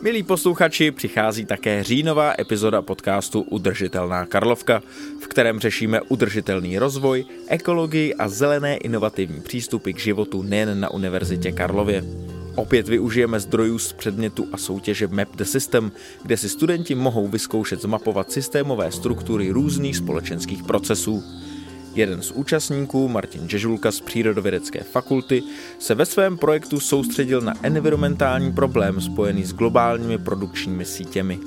Milí posluchači, přichází také říjnová epizoda podcastu Udržitelná Karlovka, v kterém řešíme udržitelný rozvoj, ekologii a zelené inovativní přístupy k životu nejen na Univerzitě Karlově. Opět využijeme zdrojů z předmětu a soutěže Map the System, kde si studenti mohou vyzkoušet zmapovat systémové struktury různých společenských procesů. Jeden z účastníků, Martin Žežulka z Přírodovědecké fakulty, se ve svém projektu soustředil na environmentální problém spojený s globálními produkčními sítěmi.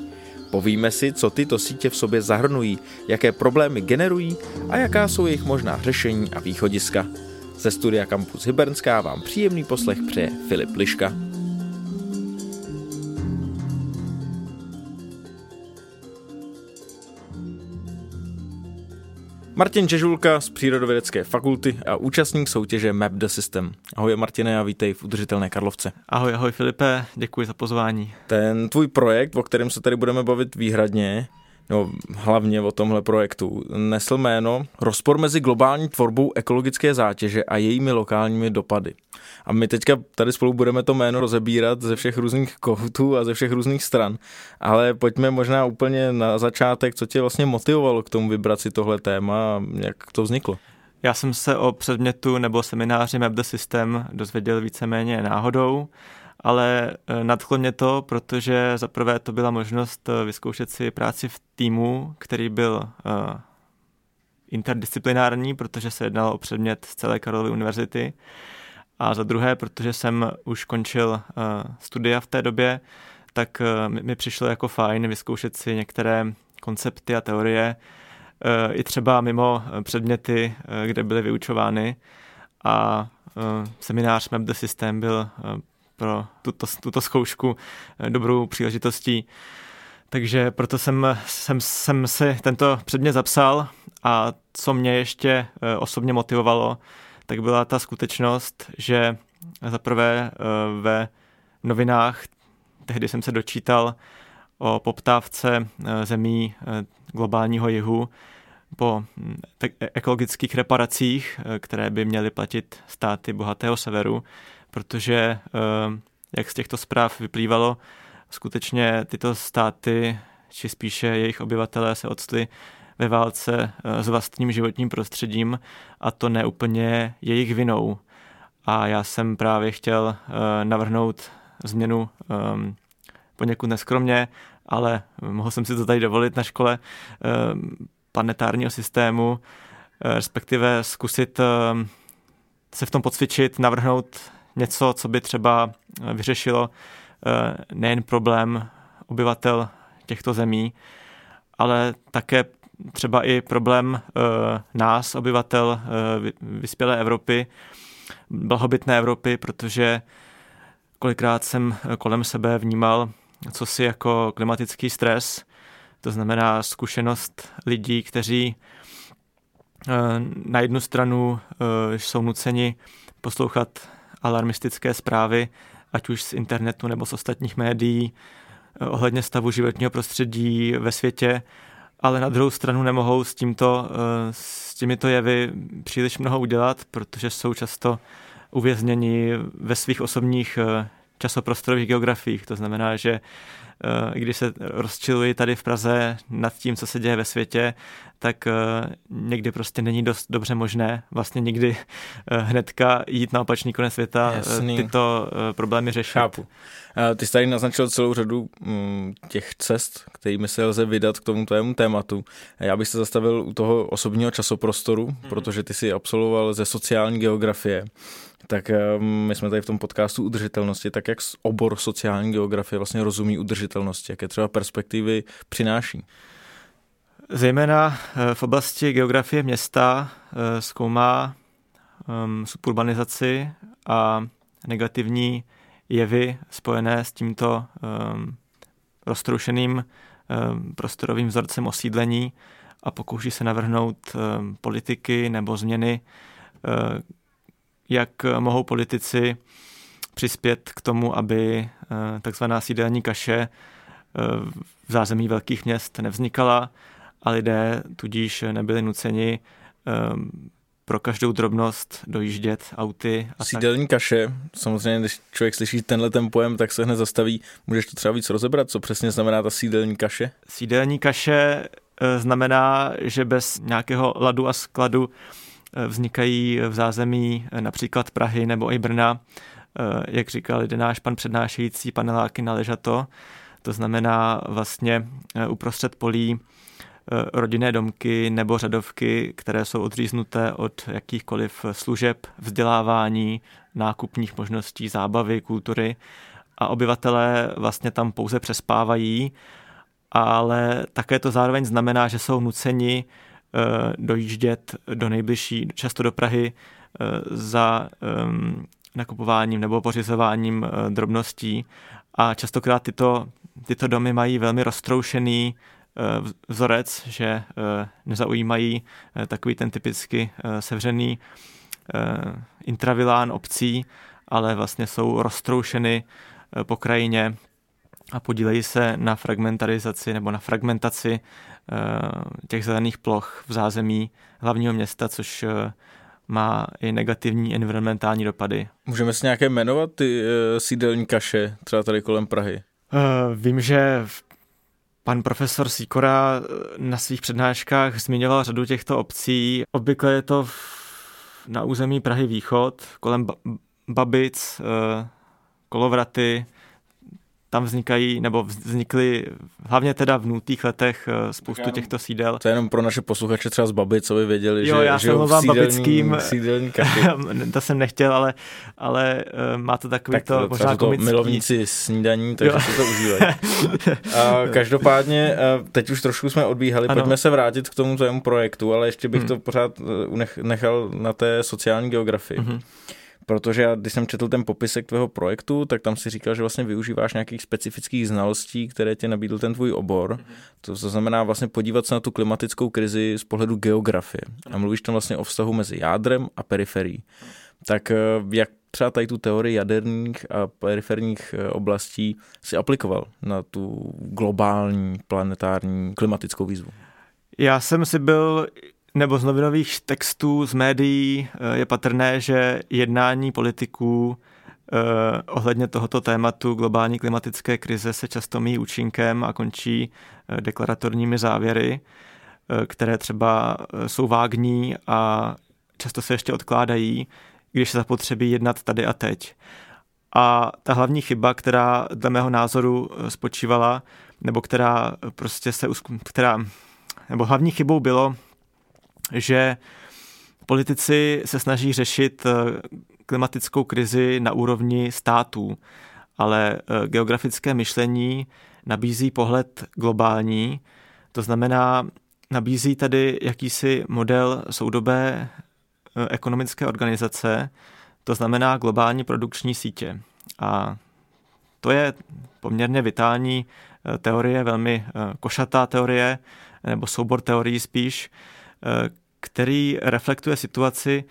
Povíme si, co tyto sítě v sobě zahrnují, jaké problémy generují a jaká jsou jejich možná řešení a východiska. Ze studia Campus Hybernská vám příjemný poslech přeje Filip Liška. Martin Čežulka z Přírodovědecké fakulty a účastník soutěže Map the System. Ahoj Martine a vítej v Udržitelné Karlovce. Ahoj, ahoj Filipe, děkuji za pozvání. Ten tvůj projekt, o kterém se tady budeme bavit výhradně, no hlavně o tomhle projektu, nesl jméno Rozpor mezi globální tvorbou ekologické zátěže a jejími lokálními dopady. A my teďka tady spolu budeme to jméno rozebírat ze všech různých koutů a ze všech různých stran. Ale pojďme možná úplně na začátek, co tě vlastně motivovalo k tomu vybrat si tohle téma a jak to vzniklo. Já jsem se o předmětu nebo semináři Map the System dozvěděl víceméně náhodou ale eh, nadchlo mě to, protože zaprvé to byla možnost eh, vyzkoušet si práci v týmu, který byl uh, interdisciplinární, protože se jednalo o předmět z celé Karlovy univerzity. A za druhé, protože jsem už končil studia v té době, tak mi přišlo jako fajn vyzkoušet si některé koncepty a teorie, i třeba mimo předměty, kde byly vyučovány. A seminář Map the System byl pro tuto, tuto zkoušku eh, dobrou příležitostí. Takže proto jsem, jsem, jsem si tento předmět zapsal a co mě ještě eh, osobně motivovalo, tak byla ta skutečnost, že zaprvé eh, ve novinách, tehdy jsem se dočítal o poptávce zemí globálního jihu po hm, ekologických reparacích, které by měly platit státy bohatého severu, protože, eh, jak z těchto zpráv vyplývalo, skutečně tyto státy, či spíše jejich obyvatelé se odstli ve válce eh, s vlastním životním prostředím a to neúplně jejich vinou. A já jsem právě chtěl eh, navrhnout změnu ehm, poněkud neskromně, ale mohl jsem si to tady dovolit na škole planetárního systému, respektive zkusit se v tom pocvičit, navrhnout něco, co by třeba eh, vyřešilo eh, nejen problém obyvatel těchto zemí, ale také třeba i problém eh, nás, obyvatel vyspělé Evropy, blahobytné Evropy, protože kolikrát jsem kolem sebe vnímal co si jako klimatický stres, to znamená zkušenost lidí, kteří na jednu stranu jsou nuceni poslouchat alarmistické zprávy, ať už z internetu nebo z ostatních médií, eh, ohledně stavu životního prostředí ve světě, ale na druhou stranu nemohou s, tímto, eh, s těmito jevy příliš mnoho udělat, protože jsou často uvězněni ve svých osobních eh, časoprostorových geografiích. To znamená, že i když se rozčiluji tady v Praze nad tím, co se děje ve světě, tak eh, někdy prostě není dost dobře možné vlastně nikdy eh, hnedka jít na opačný konec světa, eh, Jasný. tyto problémy řešit. Chápu. Ty jsi tady naznačil celou řadu mm, těch cest, kterými se lze vydat k tomu tvému tématu. Já bych se zastavil u toho osobního časoprostoru, mm-hmm. protože ty jsi absolvoval ze sociální geografie. Tak my jsme tady v tom podcastu udržitelnosti, tak jak obor sociální geografie vlastně rozumí udržitelnosti, jaké třeba perspektivy přináší. Zejména eh, v oblasti geografie města eh, zkoumá um, suburbanizaci a negativní jevy spojené s tímto um, roztroušeným um, prostorovým vzorcem osídlení a pokouší se navrhnout politiky nebo změny, uh, jak mohou politici přispět k tomu, aby uh, takzvaná sídelní kaše uh, v zázemí velkých měst nevznikala a lidé tudíž nebyli nuceni um, pro každou drobnost dojíždět auty. A Sídelní tak. kaše, samozřejmě, když člověk slyší tenhle ten pojem, tak se hned zastaví. Můžeš to třeba víc rozebrat, co přesně znamená ta sídelní kaše? Sídelní kaše eh, znamená, že bez nějakého ladu a skladu eh, vznikají v zázemí například Prahy nebo i Brna, jak říkal jeden náš pan přednášející, paneláky na Ležato. To znamená vlastně uprostřed polí Eh, rodinné domky nebo řadovky, které jsou odříznuté od jakýchkoliv služeb, vzdělávání, nákupních možností, zábavy, kultury a obyvatelé vlastně tam pouze přespávají, ale také to zároveň znamená, že jsou nuceni eh, dojíždět do nejbližší, často do Prahy, eh, za ehm, nakupováním nebo pořizováním drobností. A častokrát tyto, tyto domy mají velmi roztroušený Eh, vzorec, že eh, nezaujímají eh, takový ten typicky sevřený intravilán obcí, ale vlastně jsou roztroušeny po krajině a podílejí se na fragmentarizaci nebo na fragmentaci těch zelených ploch v zázemí hlavního města, což má i negativní environmentální dopady. Můžeme si nějaké jmenovat ty sídelní kaše, třeba tady kolem Prahy? vím, že v Pan profesor Sikora eh, na svých přednáškách zmiňoval řadu těchto obcí. Obvykle je to na území Prahy Východ, kolem Babic, eh, Kolovraty, tam vznikají, nebo vznikly hlavně teda v nutých letech eh, spoustu jenom, těchto sídel. To je jenom pro naše posluchače třeba z Babic, co by věděli, jo, že já jsem v babickým, sídelní to jsem nechtěl, ale, ale uh, má to takový tak, to možná to komický. milovníci snídaní, takže jo. si to užívají. A každopádně, eh, teď už trošku jsme odbíhali, ano. pojďme se vrátit k tomu tvému projektu, ale ještě bych hmm. to pořád nechal na té sociální geografii. Hmm. Protože já, když jsem četl ten popisek tvého projektu, tak tam si říkal, že vlastně využíváš nějakých specifických znalostí, které ti nabídl ten tvůj obor. Mm-hmm. To, to znamená vlastně podívat se na tu klimatickou krizi z pohledu geografie. A mluvíš tam vlastně o vztahu mezi jádrem a periferií. Tak eh, jak třeba tady tu teorii jaderných a periferních eh, oblastí si aplikoval na tu globální planetární klimatickou výzvu? Já jsem si byl nebo z novinových textů, z médií eh, je patrné, že jednání politiků eh, ohledně tohoto tématu globální klimatické krize se často míjí účinkem a končí eh, deklaratorními závěry, které třeba jsou vágní a často se ještě odkládají, když se zapotřebí jednat tady a teď. A ta hlavní chyba, která dle mého názoru spočívala, nebo která prostě se, která, nebo hlavní chybou bylo, že politici se snaží řešit eh, klimatickou krizi na úrovni států, ale eh, geografické myšlení nabízí pohled globální, to znamená, nabízí tady jakýsi model soudobé eh, ekonomické organizace, to znamená globální produkční sítě. A to je poměrně vitální teorie, velmi košatá teorie, nebo soubor teorií spíš, který reflektuje situaci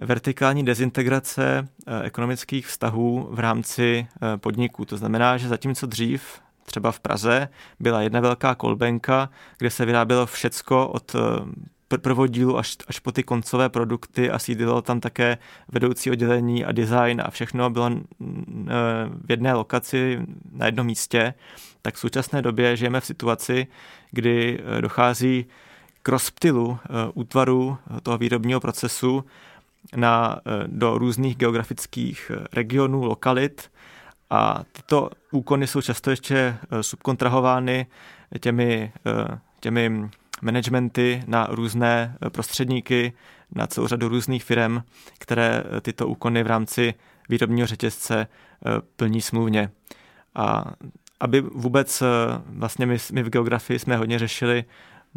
vertikální dezintegrace eh, ekonomických vztahů v rámci eh, podniků. To znamená, že zatímco dřív třeba v Praze byla jedna velká kolbenka, kde se vyrábělo všecko od eh, prvodílu až, až po ty koncové produkty a sídlilo tam také vedoucí oddělení a design a všechno bylo v jedné lokaci na jednom místě, tak v současné době žijeme v situaci, kdy dochází k rozptylu eh, útvaru eh, toho výrobního procesu na, eh, do různých geografických regionů, lokalit a tyto úkony jsou často ještě subkontrahovány těmi, těmi managementy na různé prostředníky, na celou řadu různých firm, které tyto úkony v rámci výrobního řetězce plní smluvně. A aby vůbec vlastně my, my v geografii jsme hodně řešili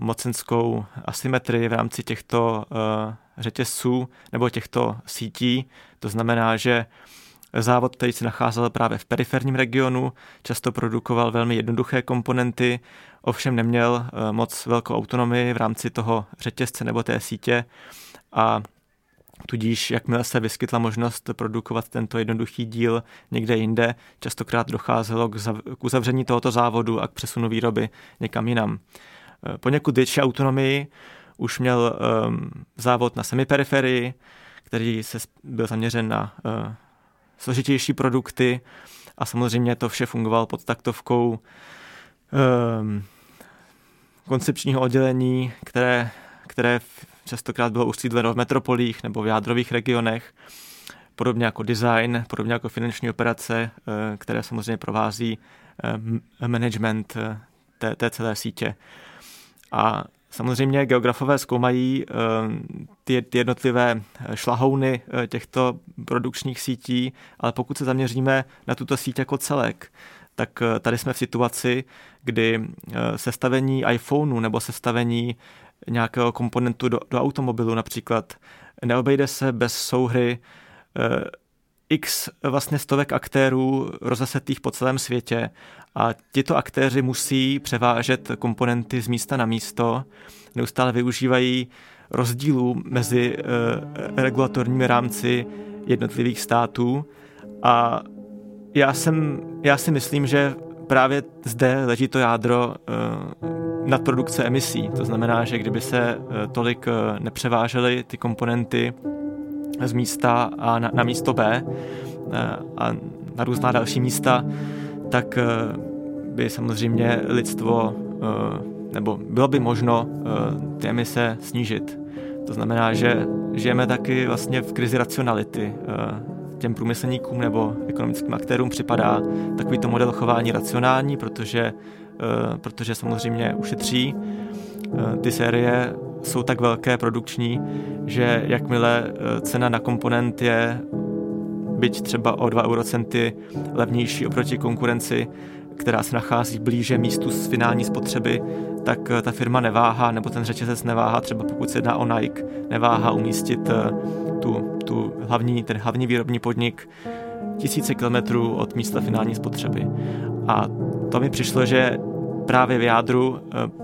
mocenskou asymetrii v rámci těchto uh, řetězců nebo těchto sítí. To znamená, že závod, který se nacházel právě v periferním regionu, často produkoval velmi jednoduché komponenty, ovšem neměl uh, moc velkou autonomii v rámci toho řetězce nebo té sítě a Tudíž, jakmile se vyskytla možnost produkovat tento jednoduchý díl někde jinde, častokrát docházelo k uzavření tohoto závodu a k přesunu výroby někam jinam. Eh, poněkud větší autonomii už měl um, závod na semiperiferii, který se byl zaměřen na uh, složitější produkty a samozřejmě to vše fungovalo pod taktovkou um, koncepčního oddělení, které, které častokrát bylo usídleno v metropolích nebo v jádrových regionech, podobně jako design, podobně jako finanční operace, uh, které samozřejmě provází uh, management té, té celé sítě. A Samozřejmě geografové zkoumají eh, ty jednotlivé eh, šlahouny eh, těchto produkčních sítí, ale pokud se zaměříme na tuto síť jako celek, tak tady jsme v situaci, kdy sestavení iPhoneu nebo sestavení nějakého komponentu do, do automobilu například neobejde se bez souhry x vlastně stovek aktérů rozesetých po celém světě a tito aktéři musí převážet komponenty z místa na místo, neustále využívají rozdílů mezi uh, regulatorními rámci jednotlivých států a já, jsem, já si myslím, že právě zde leží to jádro uh, nadprodukce emisí. To znamená, že kdyby se uh, tolik uh, nepřevážely ty komponenty z místa A na, na místo B a na různá další místa, tak by samozřejmě lidstvo, nebo bylo by možno ty emise snížit. To znamená, že žijeme taky vlastně v krizi racionality. Těm průmyslníkům nebo ekonomickým aktérům připadá takový to model chování racionální, protože, protože samozřejmě ušetří. Ty série jsou tak velké produkční, že jakmile eh, cena na komponent je byť třeba o 2 eurocenty levnější oproti konkurenci, která se nachází blíže místu z finální spotřeby, tak eh, ta firma neváhá, nebo ten řetězec neváhá, třeba pokud se jedná o Nike, neváhá umístit eh, tu, tu hlavní, ten hlavní výrobní podnik tisíce kilometrů od místa finální spotřeby. A to mi přišlo, že právě v jádru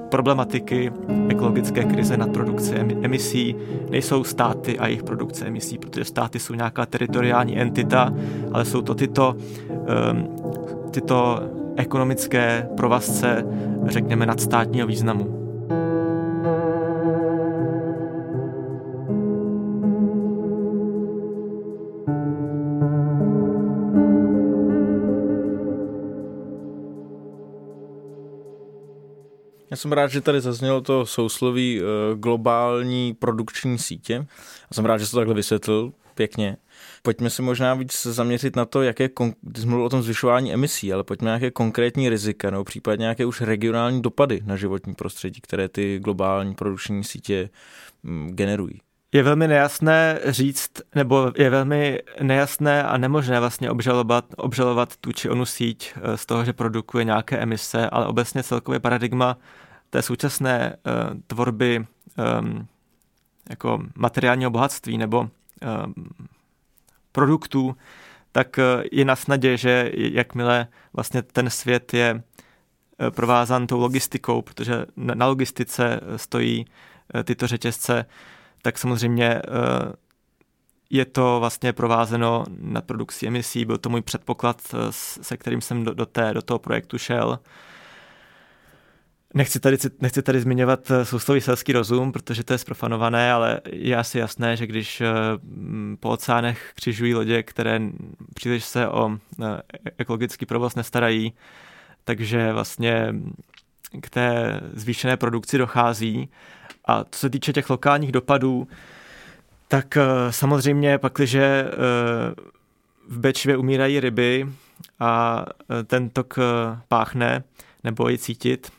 problematiky ekologické krize nad produkce emisí nejsou státy a jejich produkce emisí, protože státy jsou nějaká teritoriální entita, ale jsou to tyto, ehm, tyto ekonomické provazce, řekněme, nadstátního významu. Já jsem rád, že tady zaznělo to sousloví uh, globální produkční sítě. Jsem rád, že jsi to takhle vysvětlil pěkně. Pojďme se možná víc zaměřit na to, jaké, kon- jsi mluvil o tom zvyšování emisí, ale pojďme nějaké konkrétní rizika nebo případně nějaké už regionální dopady na životní prostředí, které ty globální produkční sítě mm, generují. Je velmi nejasné říct, nebo je velmi nejasné a nemožné vlastně obžalovat, obžalovat tu či onu síť eh, z toho, že produkuje nějaké emise, ale obecně celkově paradigma té současné uh, tvorby um, jako materiálního bohatství nebo um, produktů, tak uh, je na snadě, že jakmile vlastně ten svět je uh, provázán tou logistikou, protože na, logistice stojí tyto řetězce, tak samozřejmě je to vlastně provázeno nad produkcí emisí. Byl to můj předpoklad, se kterým jsem do, do, té, do toho projektu šel. Nechci tady, nechci tady zmiňovat eh, sousloví selský rozum, protože to je sprofanované, ale je asi jasné, že když eh, po oceánech křižují lodě, které příliš se o eh, ekologický provoz nestarají, takže vlastně k té zvýšené produkci dochází. A co se týče těch lokálních dopadů, tak samozřejmě pak, když v Bečvě umírají ryby a ten tok páchne nebo je cítit,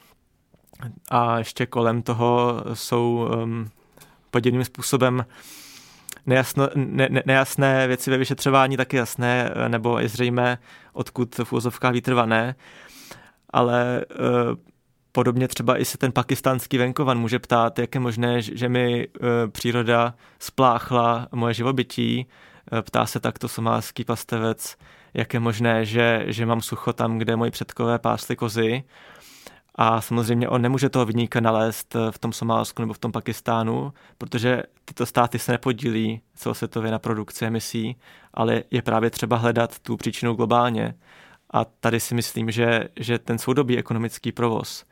a ještě kolem toho jsou um, podivným způsobem nejasno, ne, ne, nejasné věci ve vyšetřování taky jasné, nebo je zřejmé, odkud v úzovkách vytrvané, ale uh, podobně třeba i se ten pakistánský venkovan může ptát, jak je možné, že mi uh, příroda spláchla moje živobytí, uh, ptá se takto somálský pastevec, jak je možné, že, že mám sucho tam, kde moji předkové pásly kozy, a samozřejmě on nemůže toho vyníka nalézt eh, v tom Somálsku nebo v tom Pakistánu, protože tyto státy se nepodílí celosvětově na produkci emisí, ale je právě třeba hledat tu příčinu globálně. A tady si myslím, že, že ten soudobý ekonomický provoz,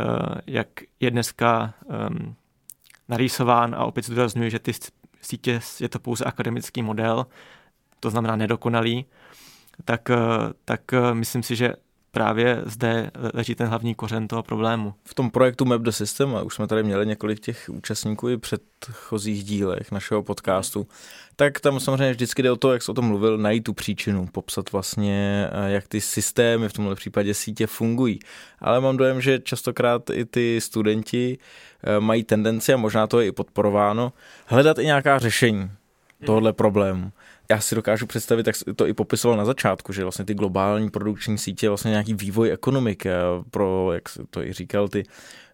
eh, jak je dneska ehm, narýsován a opět zdůraznuju, že ty sítě je to pouze akademický model, to znamená nedokonalý, tak, tak myslím si, že právě zde leží ten hlavní kořen toho problému. V tom projektu Map the System, a už jsme tady měli několik těch účastníků i předchozích dílech našeho podcastu, tak tam samozřejmě vždycky jde o to, jak jsi o tom mluvil, najít tu příčinu, popsat vlastně, eh, jak ty systémy, v tomhle případě sítě, fungují. Ale mám dojem, že častokrát i ty studenti eh, mají tendenci, a možná to je i podporováno, hledat i nějaká řešení tohohle problému já si dokážu představit, tak to i popisoval na začátku, že vlastně ty globální produkční sítě, vlastně nějaký vývoj ekonomiky pro, jak to i říkal, ty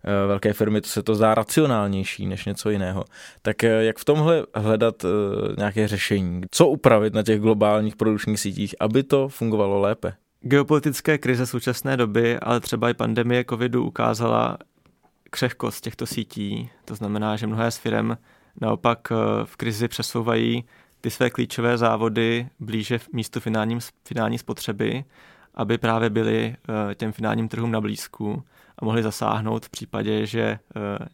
eh, velké firmy, to se to zdá racionálnější než něco jiného. Tak eh, jak v tomhle hledat eh, nějaké řešení? Co upravit na těch globálních produkčních sítích, aby to fungovalo lépe? Geopolitické krize současné doby, ale třeba i pandemie covidu ukázala křehkost těchto sítí. To znamená, že mnohé z firm naopak v krizi přesouvají ty své klíčové závody blíže v místu finální, finální spotřeby, aby právě byly eh, těm finálním trhům na blízku a mohli zasáhnout v případě, že eh,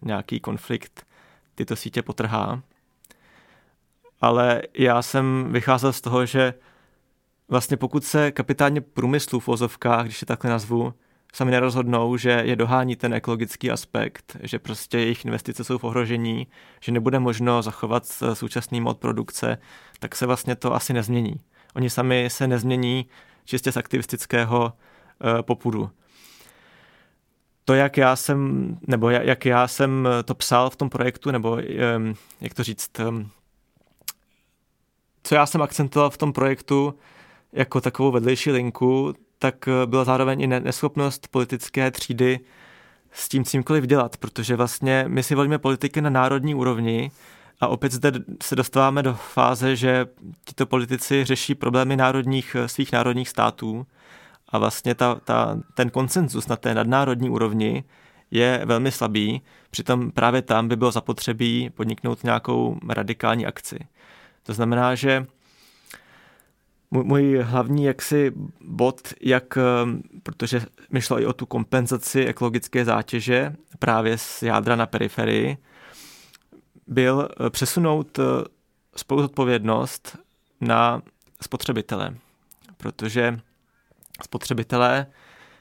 nějaký konflikt tyto sítě potrhá. Ale já jsem vycházel z toho, že vlastně pokud se kapitálně průmyslu v vozovkách, když je takhle nazvu, sami nerozhodnou, že je dohání ten ekologický aspekt, že prostě jejich investice jsou v ohrožení, že nebude možno zachovat současný mod produkce, tak se vlastně to asi nezmění. Oni sami se nezmění čistě z aktivistického uh, popudu. To, jak já jsem, nebo jak já jsem to psal v tom projektu, nebo jak to říct, co já jsem akcentoval v tom projektu jako takovou vedlejší linku, tak eh, byla zároveň i neschopnost politické třídy s tím címkoliv dělat, protože vlastně my si volíme politiky na národní úrovni a opět zde se dostáváme do fáze, že tito politici řeší problémy národních, eh, svých národních států a vlastně ta, ta, ten konsenzus na té nadnárodní úrovni je velmi slabý, přitom právě tam by bylo zapotřebí podniknout nějakou radikální akci. To znamená, že můj hlavní jaksi bod, jak, eh, protože mi šlo i o tu kompenzaci ekologické zátěže právě z jádra na periferii, byl eh, přesunout eh, spoluzodpovědnost na spotřebitele, protože spotřebitelé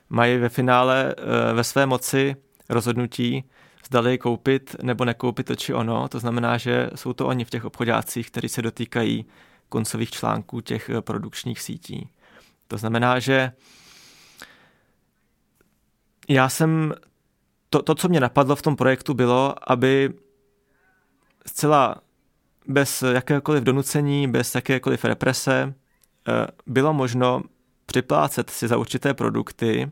mají ve finále ve své moci rozhodnutí, zdali koupit nebo nekoupit to či ono. To znamená, že jsou to oni v těch obchodácích, kteří se dotýkají koncových článků těch eh, produkčních sítí. To znamená, že já jsem, to, to, co mě napadlo v tom projektu, bylo, aby zcela bez jakéhokoliv donucení, bez jakékoliv represe eh, bylo možno připlácet si za určité produkty,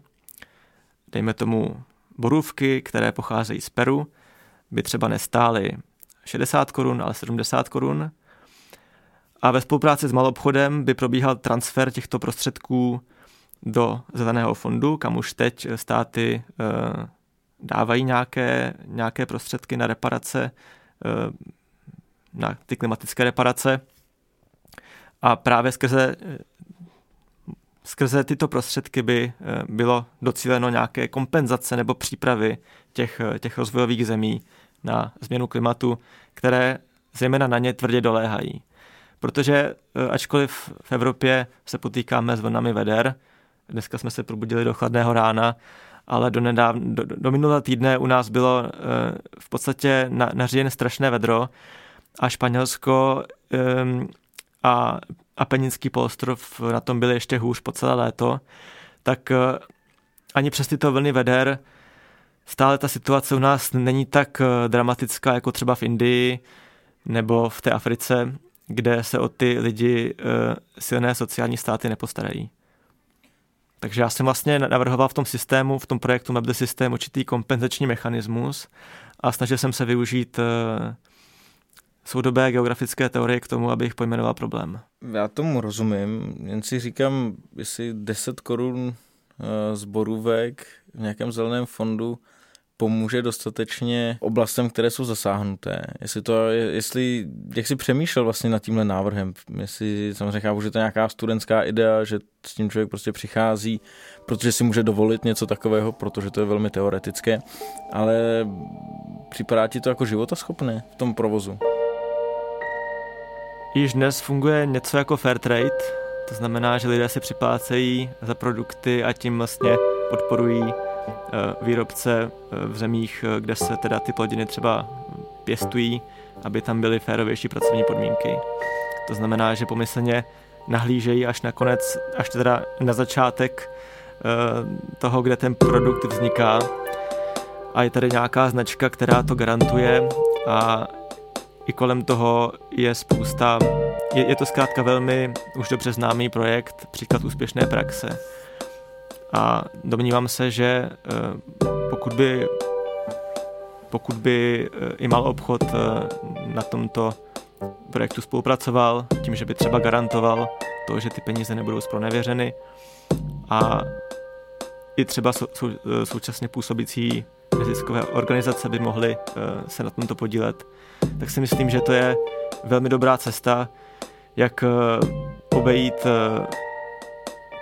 dejme tomu borůvky, které pocházejí z Peru, by třeba nestály 60 korun, ale 70 korun, a ve spolupráci s malobchodem by probíhal transfer těchto prostředků do zeleného fondu, kam už teď státy e, dávají nějaké, nějaké prostředky na reparace, e, na ty klimatické reparace. A právě skrze, skrze tyto prostředky by eh, bylo docíleno nějaké kompenzace nebo přípravy těch, těch rozvojových zemí na změnu klimatu, které zejména na ně tvrdě doléhají protože eh, ačkoliv v Evropě se potýkáme s vlnami veder, dneska jsme se probudili do chladného rána, ale do, nedáv, do, do minulého týdne u nás bylo uh, v podstatě na, strašné vedro a Španělsko um, a Apeninský polostrov na tom byly ještě hůř po celé léto, tak uh, ani přes tyto vlny veder stále ta situace u nás není tak dramatická jako třeba v Indii nebo v té Africe, kde se o ty lidi uh, silné sociální státy nepostarají. Takže já jsem vlastně navrhoval v tom systému, v tom projektu Map the System určitý kompenzační mechanismus a snažil jsem se využít uh, soudobé geografické teorie k tomu, abych pojmenoval problém. Já tomu rozumím, jen si říkám, jestli 10 korun uh, z borůvek v nějakém zeleném fondu pomůže dostatečně oblastem, které jsou zasáhnuté. Jestli to, jestli, jak jsi přemýšlel vlastně nad tímhle návrhem, jestli samozřejmě chápu, že to je nějaká studentská idea, že s tím člověk prostě přichází, protože si může dovolit něco takového, protože to je velmi teoretické, ale připadá ti to jako životaschopné v tom provozu? Již dnes funguje něco jako fair trade, to znamená, že lidé si připlácejí za produkty a tím vlastně podporují výrobce eh, v zemích, eh, kde se teda ty plodiny třeba pěstují, aby tam byly férovější pracovní podmínky. To znamená, že pomyslně nahlížejí až nakonec, až teda na začátek toho, kde ten produkt vzniká a je tady nějaká značka, která to garantuje a i kolem toho je spousta, je, je to zkrátka velmi už dobře známý projekt, příklad úspěšné praxe. A domnívám se, že eh, pokud by, pokud by eh, i mal obchod eh, na tomto projektu spolupracoval, tím, že by třeba garantoval to, že ty peníze nebudou zpronevěřeny a i třeba sou, sou, současně působící neziskové organizace by mohly se na tomto podílet, tak si myslím, že to je velmi dobrá cesta, jak obejít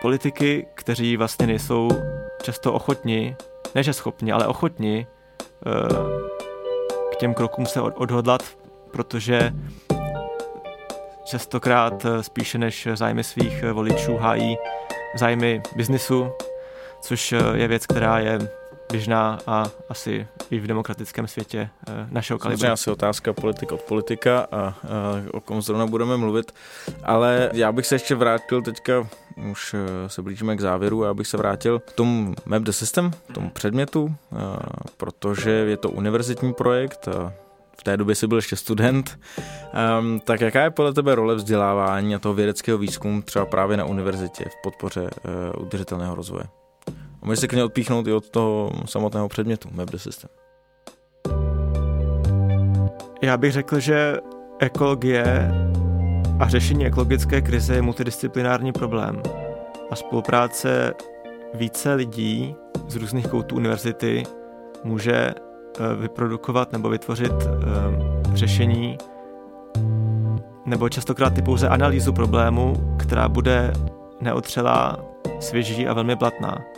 politiky, kteří vlastně nejsou často ochotni, ne že schopni, ale ochotni eh, k těm krokům se odhodlat, protože častokrát eh, spíše než zájmy svých eh, voličů hájí zájmy biznisu, což je věc, která je běžná a asi i v demokratickém světě eh, našeho kalibru. Samozřejmě asi otázka politik od politika a, a o kom zrovna budeme mluvit, ale já bych se ještě vrátil teďka, už eh, se blížíme k závěru, já bych se vrátil k tomu Map the System, k tomu předmětu, eh, protože je to univerzitní projekt, v té době jsi byl ještě student, um, tak jaká je podle tebe role vzdělávání a toho vědeckého výzkumu třeba právě na univerzitě v podpoře uh, udržitelného rozvoje? Můžeš se k ně odpíchnout i od toho samotného předmětu, Map the System. Já bych řekl, že ekologie a řešení ekologické krize je multidisciplinární problém a spolupráce více lidí z různých koutů univerzity může eh, vyprodukovat nebo vytvořit eh, řešení nebo častokrát i pouze analýzu problému, která bude neotřelá, svěží a velmi platná.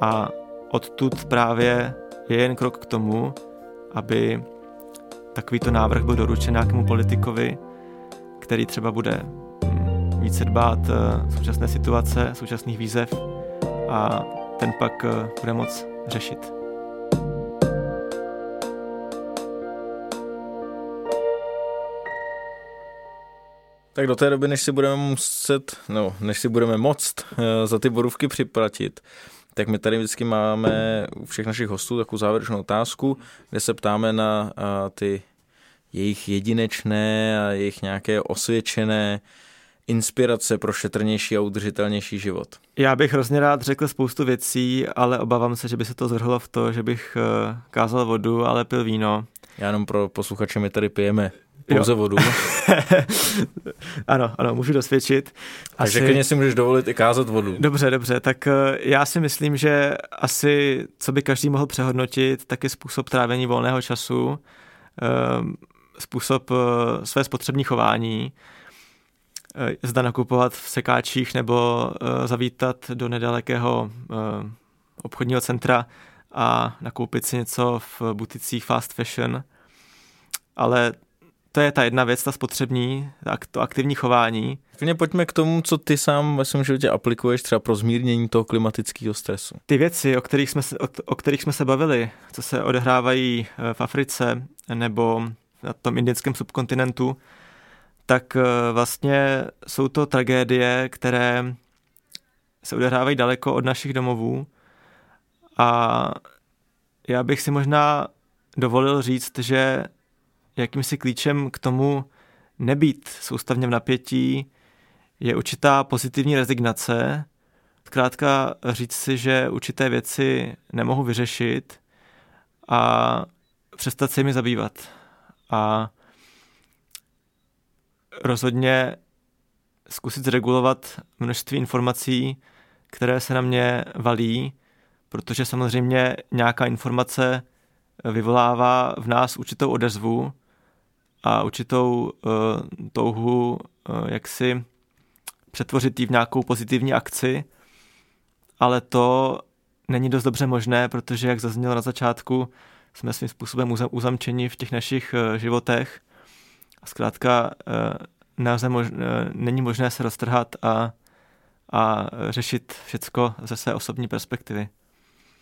A odtud právě je jen krok k tomu, aby takovýto návrh byl doručen nějakému politikovi, který třeba bude hm, více dbát eh, současné situace, současných výzev a ten pak eh, bude moc řešit. Tak do té doby, než si budeme muset, no, než si budeme moct eh, za ty borůvky připlatit, tak my tady vždycky máme u všech našich hostů takovou závěrečnou otázku, kde se ptáme na ty jejich jedinečné a jejich nějaké osvědčené inspirace pro šetrnější a udržitelnější život. Já bych hrozně rád řekl spoustu věcí, ale obávám se, že by se to zhrhlo v to, že bych eh, kázal vodu, ale pil víno. Já jenom pro posluchače, my tady pijeme pouze jo. vodu. ano, ano, můžu dosvědčit. Takže asi... klidně si můžeš dovolit i kázat vodu. Dobře, dobře, tak eh, já si myslím, že asi, co by každý mohl přehodnotit, tak je způsob trávení volného času, eh, způsob eh, své spotřební chování, zda nakupovat v sekáčích nebo zavítat do nedalekého obchodního centra a nakoupit si něco v buticích fast fashion. Ale to je ta jedna věc, ta spotřební, tak to aktivní chování. Klidně pojďme k tomu, co ty sám ve svém životě aplikuješ třeba pro zmírnění toho klimatického stresu. Ty věci, o kterých, jsme, o, o kterých jsme se bavili, co se odehrávají eh, v Africe nebo na tom indickém subkontinentu, tak eh, vlastně jsou to tragédie, které se odehrávají daleko od našich domovů a já bych si možná dovolil říct, že jakýmsi klíčem k tomu nebýt soustavně v napětí je určitá pozitivní rezignace. Zkrátka říct si, že určité věci nemohu vyřešit a přestat se jimi zabývat. A rozhodně zkusit zregulovat množství informací, které se na mě valí, protože samozřejmě nějaká informace vyvolává v nás určitou odezvu a určitou uh, touhu, uh, jak si přetvořit ji v nějakou pozitivní akci, ale to není dost dobře možné, protože, jak zaznělo na začátku, jsme svým způsobem uzamčeni v těch našich uh, životech a zkrátka uh, nelze mož, uh, není možné se roztrhat a, a řešit všecko ze své osobní perspektivy.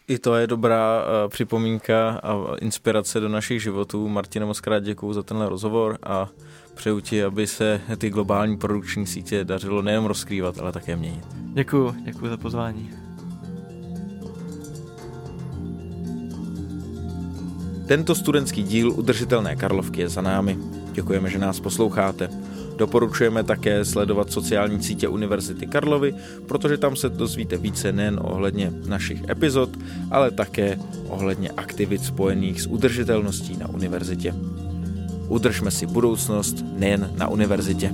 I to je dobrá uh, připomínka a inspirace do našich životů. Martina, moc krát děkuju za tenhle rozhovor a přeju ti, aby se ty globální produkční sítě dařilo nejen rozkrývat, ale také měnit. Děkuju, děkuju za pozvání. Tento studentský díl Udržitelné Karlovky je za námi. Děkujeme, že nás posloucháte. Doporučujeme také sledovat sociální sítě Univerzity Karlovy, protože tam se dozvíte více nejen ohledně našich epizod, ale také ohledně aktivit spojených s udržitelností na univerzitě. Udržme si budoucnost nejen na univerzitě.